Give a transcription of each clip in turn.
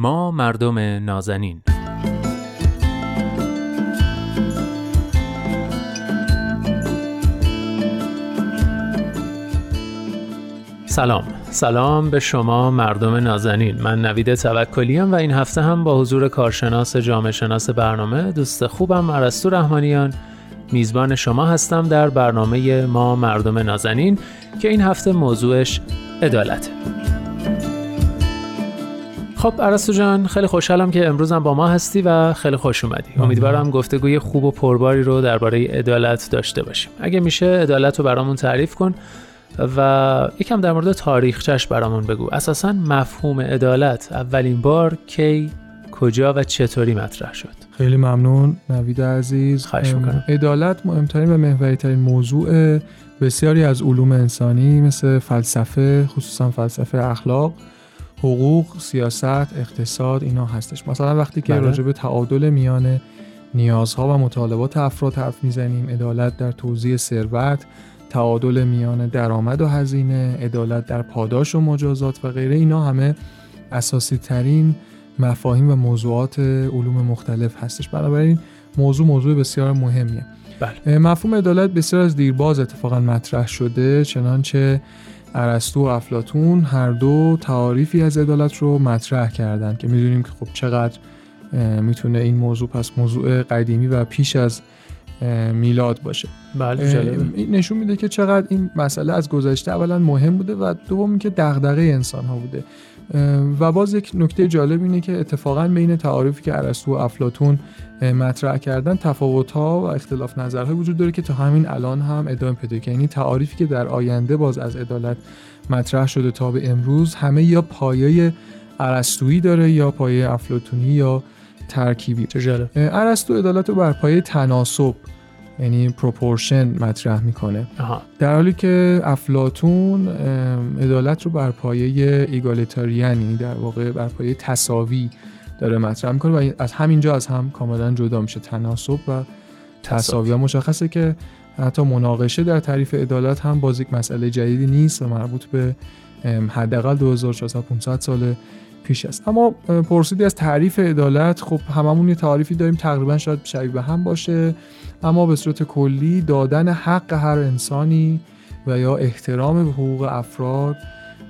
ما مردم نازنین. سلام. سلام به شما مردم نازنین. من نوید توکلیم و این هفته هم با حضور کارشناس جامعه شناس برنامه دوست خوبم عرستو رحمانیان. میزبان شما هستم در برنامه ما مردم نازنین که این هفته موضوعش عدالته خب عرستو جان خیلی خوشحالم که امروز هم با ما هستی و خیلی خوش اومدی. امیدوارم گفتگوی خوب و پرباری رو درباره عدالت داشته باشیم. اگه میشه عدالت رو برامون تعریف کن و یکم در مورد تاریخچش برامون بگو. اساسا مفهوم عدالت اولین بار کی کجا و چطوری مطرح شد؟ خیلی ممنون نوید عزیز. خواهش می‌کنم. عدالت مهمترین و محوری ترین موضوع بسیاری از علوم انسانی مثل فلسفه خصوصا فلسفه اخلاق حقوق سیاست اقتصاد اینا هستش مثلا وقتی که بله. راجع به تعادل میان نیازها و مطالبات افراد حرف می‌زنیم عدالت در توزیع ثروت تعادل میان درآمد و هزینه عدالت در پاداش و مجازات و غیره اینا همه اساسی ترین مفاهیم و موضوعات علوم مختلف هستش بنابراین موضوع موضوع بسیار مهمیه بله. مفهوم عدالت بسیار از دیرباز اتفاقا مطرح شده چنانچه ارسطو و افلاتون هر دو تعاریفی از عدالت رو مطرح کردند که می‌دونیم که خب چقدر می‌تونه این موضوع پس موضوع قدیمی و پیش از میلاد باشه. بله نشون میده که چقدر این مسئله از گذشته اولا مهم بوده و دوم که دغدغه انسان ها بوده. و باز یک نکته جالب اینه که اتفاقا بین تعاریفی که ارسطو و افلاتون مطرح کردن تفاوت ها و اختلاف نظرهای وجود داره که تا همین الان هم ادامه پیدا کرده. یعنی تعاریفی که در آینده باز از عدالت مطرح شده تا به امروز همه یا پایه ارسطویی داره یا پایه افلاطونی یا ترکیبی. چه جالب. ارسطو عدالت رو بر پایه تناسب یعنی پروپورشن مطرح می‌کنه. آها. در حالی که افلاتون عدالت رو بر پایه ایگالیتاریان یعنی در واقع بر پایه تساوی داره مطرح می‌کنه و از همینجا از هم کاملا جدا میشه تناسب و تساوی. مشخصه که حتی مناقشه در تعریف عدالت هم باز یک مسئله جدیدی نیست و مربوط به حداقل 2400 سال پیش است. اما پرسیدی از تعریف عدالت خب هممون یه تعریفی داریم تقریبا شاید شبیه به هم باشه. اما به صورت کلی دادن حق هر انسانی و یا احترام به حقوق افراد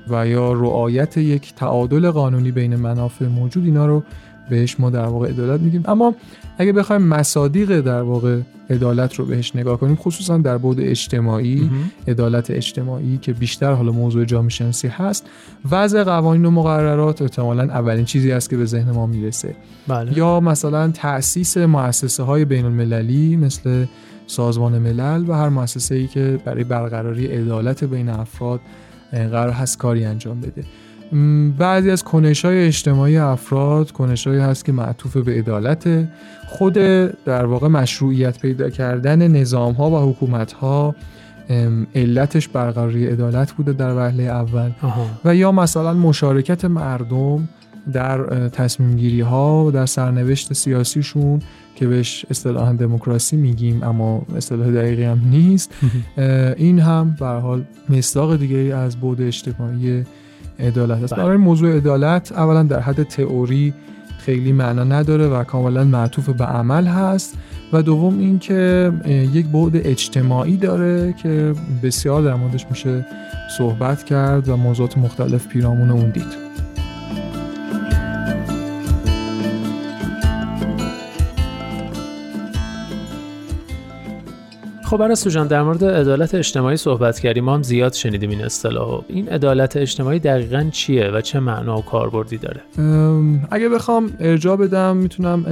و یا رعایت یک تعادل قانونی بین منافع موجود اینا رو بهش ما در واقع عدالت میگیم. اما اگه بخوایم مصادیق در واقع عدالت رو بهش نگاه کنیم خصوصا در بعد اجتماعی. عدالت اجتماعی که بیشتر حالا موضوع جامعه شناسی هست وضع قوانین و مقررات احتمالاً اولین چیزی است که به ذهن ما می‌رسه. بله. یا مثلا تأسیس مؤسسه های بین المللی مثل سازمان ملل و هر مؤسسه ای که برای برقراری عدالت بین افراد قرار هست کاری انجام بده. بعضی از کنش های اجتماعی افراد کنش هست که معطوف به عدالت خود در واقع مشروعیت پیدا کردن نظام ها و حکومت ها علتش برقراری عدالت بوده در وهله اول. آها. و یا مثلا مشارکت مردم در تصمیم گیری ها و در سرنوشت سیاسیشون که بهش اصطلاحا دموکراسی میگیم اما اصطلاح دقیقی هم نیست. این هم به هر حال مصداق دیگه از بود اجتماعی عدالت است. بله. برای موضوع عدالت اولا در حد تئوری خیلی معنا نداره و کاملا معطوف به عمل هست. و دوم اینکه یک بعد اجتماعی داره که بسیار در موردش میشه صحبت کرد و موضوعات مختلف پیرامون اون دید. خب ارسطو جان در مورد عدالت اجتماعی صحبت کردیم ما هم زیاد شنیدیم این اصطلاحو این عدالت اجتماعی دقیقا چیه و چه معنا و کاربردی داره؟ اگه بخوام ارجاع بدم می‌تونم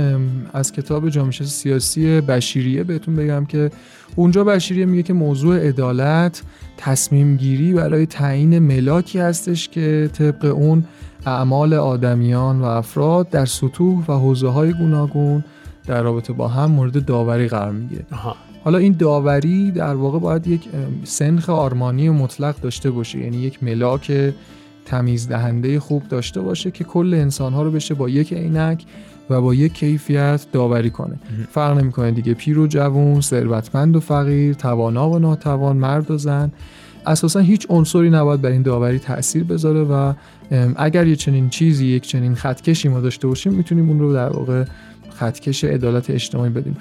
از کتاب جامعه شناسی سیاسی بشیریه بهتون بگم که اونجا بشیریه میگه که موضوع عدالت تصمیم گیری برای تعیین ملاکی هستش که طبق اون اعمال آدمیان و افراد در سطوح و حوزه های گوناگون در رابطه با هم مورد داوری قرار می‌گیره. حالا این داوری در واقع باید یک سنخ آرمانی مطلق داشته باشه. یعنی یک ملاک تمیز دهنده خوب داشته باشه که کل انسان ها رو بشه با یک عینک و با یک کیفیت داوری کنه. فرق نمی‌کنه دیگه. پیر و جوون ثروتمند و فقیر توانا و ناتوان مرد و زن. اساسا هیچ عنصری نباید بر این داوری تاثیر بذاره و اگر یه چنین چیزی یک چنین خطکشی ما داشته باشیم می‌تونیم اون رو در واقع خطکش عدالت اجتماعی بدیم.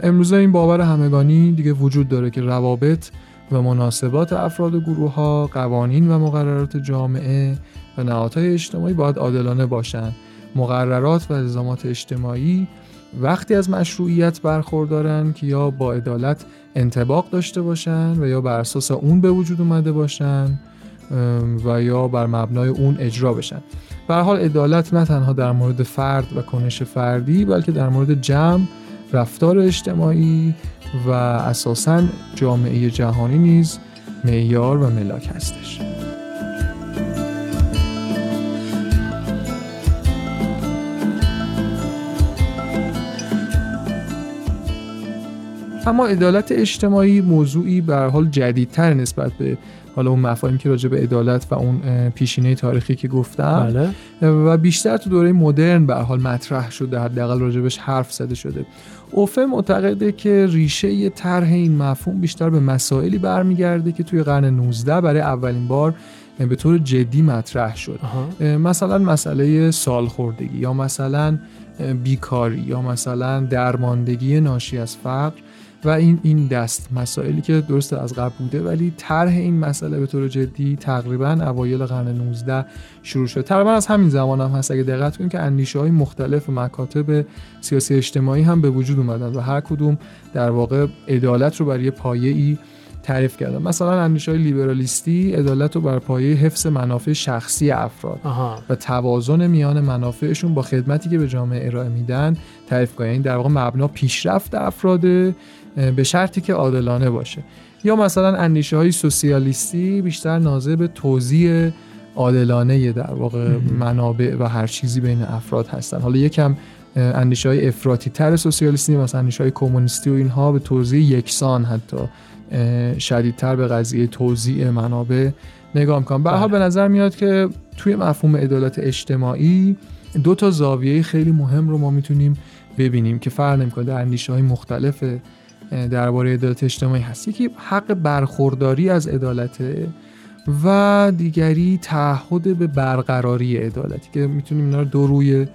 امروزه این باور همگانی دیگه وجود داره که روابط و مناسبات افراد و گروه ها قوانین و مقررات جامعه و نهادهای اجتماعی باید عادلانه باشند مقررات و الزامات اجتماعی وقتی از مشروعیت برخوردارن که یا با عدالت انتباق داشته باشن و یا بر اساس اون به وجود اومده باشن و یا بر مبنای اون اجرا بشن. به حال عدالت نه تنها در مورد فرد و کنش فردی بلکه در مورد جمع رفتار اجتماعی و اساسا جامعه جهانی نیز معیار و ملاک هستش اما عدالت اجتماعی موضوعی به حال جدیدتر نسبت به حالا اون مفاهیمی که راجع به عدالت و اون پیشینه تاریخی که گفتم بله. و بیشتر تو دوره مدرن به حال مطرح شده حداقل راجبش حرف زده شده اوفه معتقده که ریشه طرح این مفهوم بیشتر به مسائلی برمیگرده که توی قرن 19 برای اولین بار به طور جدی مطرح شد. مثلا مسئله سالخوردگی یا مثلا بیکاری یا مثلا درماندگی ناشی از فقر و این این دست مسائلی که درست از قبل بوده ولی طرح این مسئله به طور جدی تقریبا اوایل قرن 19 شروع شد. تقریبا از همین زمان هم هست. اگه دقت کنیم که اندیشه های مختلف و مکاتب سیاسی اجتماعی هم به وجود اومدن و هر کدوم در واقع عدالت رو برای پایه ای تعریف کردن. مثلا اندیشه های لیبرالیستی عدالت رو بر پایه حفظ منافع شخصی افراد و توازن میان منافعشون با خدمتی که به جامعه ارائه میدن تعریف این یعنی در واقع مبنا پیشرفت افراد به شرطی که عادلانه باشه. یا مثلا اندیشه های سوسیالیستی بیشتر ناظر به توزیع عادلانه در واقع منابع و هر چیزی بین افراد هستن. حالا یکم اندیشه های افراطی تر سوسیالیستی مثلا اندیشه های کمونیستی و اینها به توزیع یکسان حتی شدیدتر به قضیه توزیع منابع نگاه می‌کنم. به حال به نظر میاد که توی مفهوم عدالت اجتماعی دو تا زاویه خیلی مهم رو ما می‌تونیم ببینیم که فرق نمی‌کنه. در اندیشه های مختلف درباره عدالت اجتماعی هست. یکی حق برخورداری از عدالت و دیگری تعهد به برقراری عدالتی که می‌تونیم اینا رو دو روی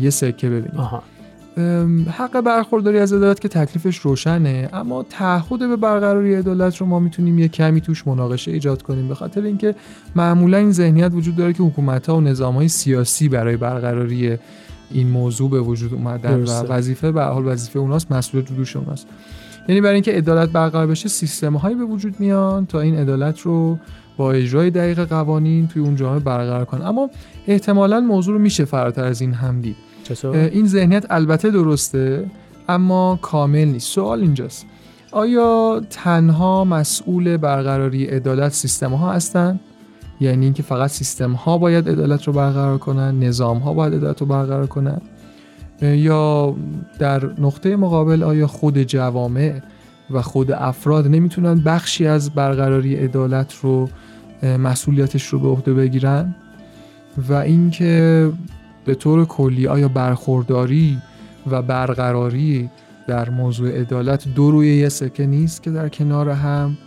یه سکه ببینیم. حق برخورداری از عدالت که تکلیفش روشنه. اما تعهد به برقراری عدالت رو ما می‌تونیم یه کمی توش مناقشه ایجاد کنیم. به خاطر اینکه معمولا این ذهنیت وجود داره که حکومت ها و نظام های سیاسی برای برقراری این موضوع به وجود اومدن و وظیفه به حال وظیفه اوناست مسئولیت دوش اوناست. یعنی برای اینکه عدالت برقرار بشه سیستم هایی به وجود میان تا این عدالت رو با اجرای دقیق قوانین توی اون جامعه برقرار کنن. اما احتمالا موضوع رو میشه فراتر از این هم دید. این ذهنیت البته درسته اما کامل نیست. سوال اینجاست. آیا تنها مسئول برقراری عدالت سیستم ها هستند یعنی اینکه فقط سیستم ها باید عدالت رو برقرار کنن نظام ها باید عدالت رو برقرار کنن؟ یا در نقطه مقابل آیا خود جوامع و خود افراد نمی‌تونن بخشی از برقراری عدالت رو مسئولیتش رو به عهده بگیرن؟ و اینکه به طور کلی آیا برخورداری و برقراری در موضوع عدالت دو روی یه سکه نیست که در کنار هم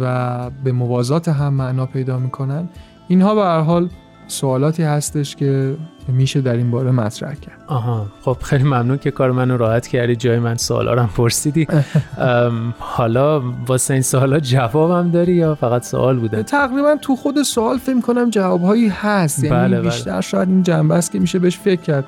و به موازات هم معنا پیدا می‌کنن؟ اینها به هر حال سوالاتی هستش که میشه در این باره مطرح کرد. آها. خب خیلی ممنون که کار منو راحت کردی جای من سوالا رو پرسیدی. حالا واسه این سوالا جوابم داری یا فقط سوال بوده؟ تقریبا تو خود سوال فکر کنم جوابهایی هست. یعنی بله, بله. بیشتر شاید این جنبه است که میشه بهش فکر کرد.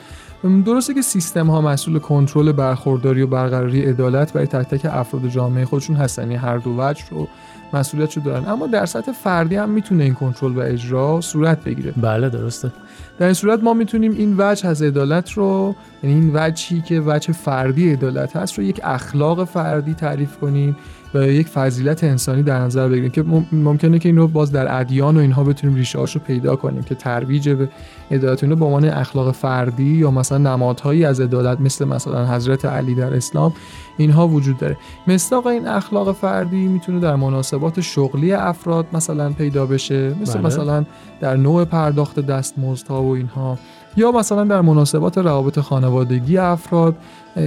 درسته که سیستم ها مسئول کنترل برخورداری و برقراری عدالت برای تک تک افراد جامعه خودشون هستن. یعنی هر دو وجه رو مسئولیت رو دارن. اما در سطح فردی هم می‌تونه این کنترل و اجرا صورت بگیره. بله درسته. در این صورت ما می‌تونیم این وجه از عدالت رو یعنی این وجهی که وجه فردی عدالت هست رو یک اخلاق فردی تعریف کنیم و یک فضیلت انسانی در نظر بگیریم که ممکنه که این رو باز در ادیان و اینها بتونیم ریشه رو پیدا کنیم که ترویج به عدالت اینو به عنوان اخلاق فردی یا مثلا نمادهایی از عدالت مثل مثلا حضرت علی در اسلام اینها وجود داره. مصداق این اخلاق فردی می‌تونه در مناسبات شغلی افراد مثلا پیدا بشه مثل بله. مثلا در نوع پرداخت دستمزدها و اینها یا مثلا در مناسبات روابط خانوادگی افراد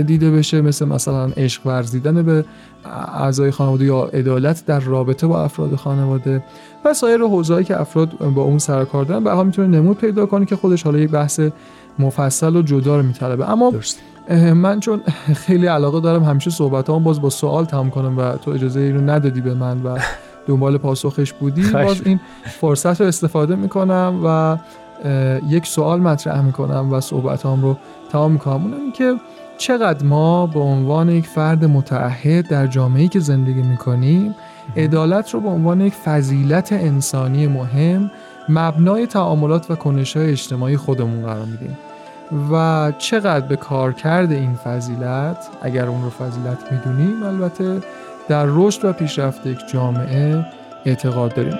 دیده بشه مثل مثلا عشق ورزیدن به اعضای خانواده یا عدالت در رابطه با افراد خانواده و سایر حوزه‌ای که افراد با اون سر کار دارن به می‌تونه نمود پیدا کنه که خودش حالا یک بحث مفصل و جدا رو میطلبه اما من چون خیلی علاقه دارم همیشه صحبت هم باز با سوال تمام کنم و تو اجازه این رو ندادی به من و دنبال پاسخش بودی باز این فرصت رو استفاده می‌کنم و یک سوال مطرح می‌کنم و صحبت هم رو تمام می‌کنم. اونم که چقدر ما به عنوان یک فرد متعهد در جامعه‌ای که زندگی می‌کنیم عدالت رو به عنوان یک فضیلت انسانی مهم مبنای تعاملات و کنش‌های اجتماعی خودمون قرار میدیم. و چقدر به کار کرده این فضیلت؟ اگر اون رو فضیلت می‌دونیم البته در رشد و پیشرفت یک جامعه اعتقاد داریم.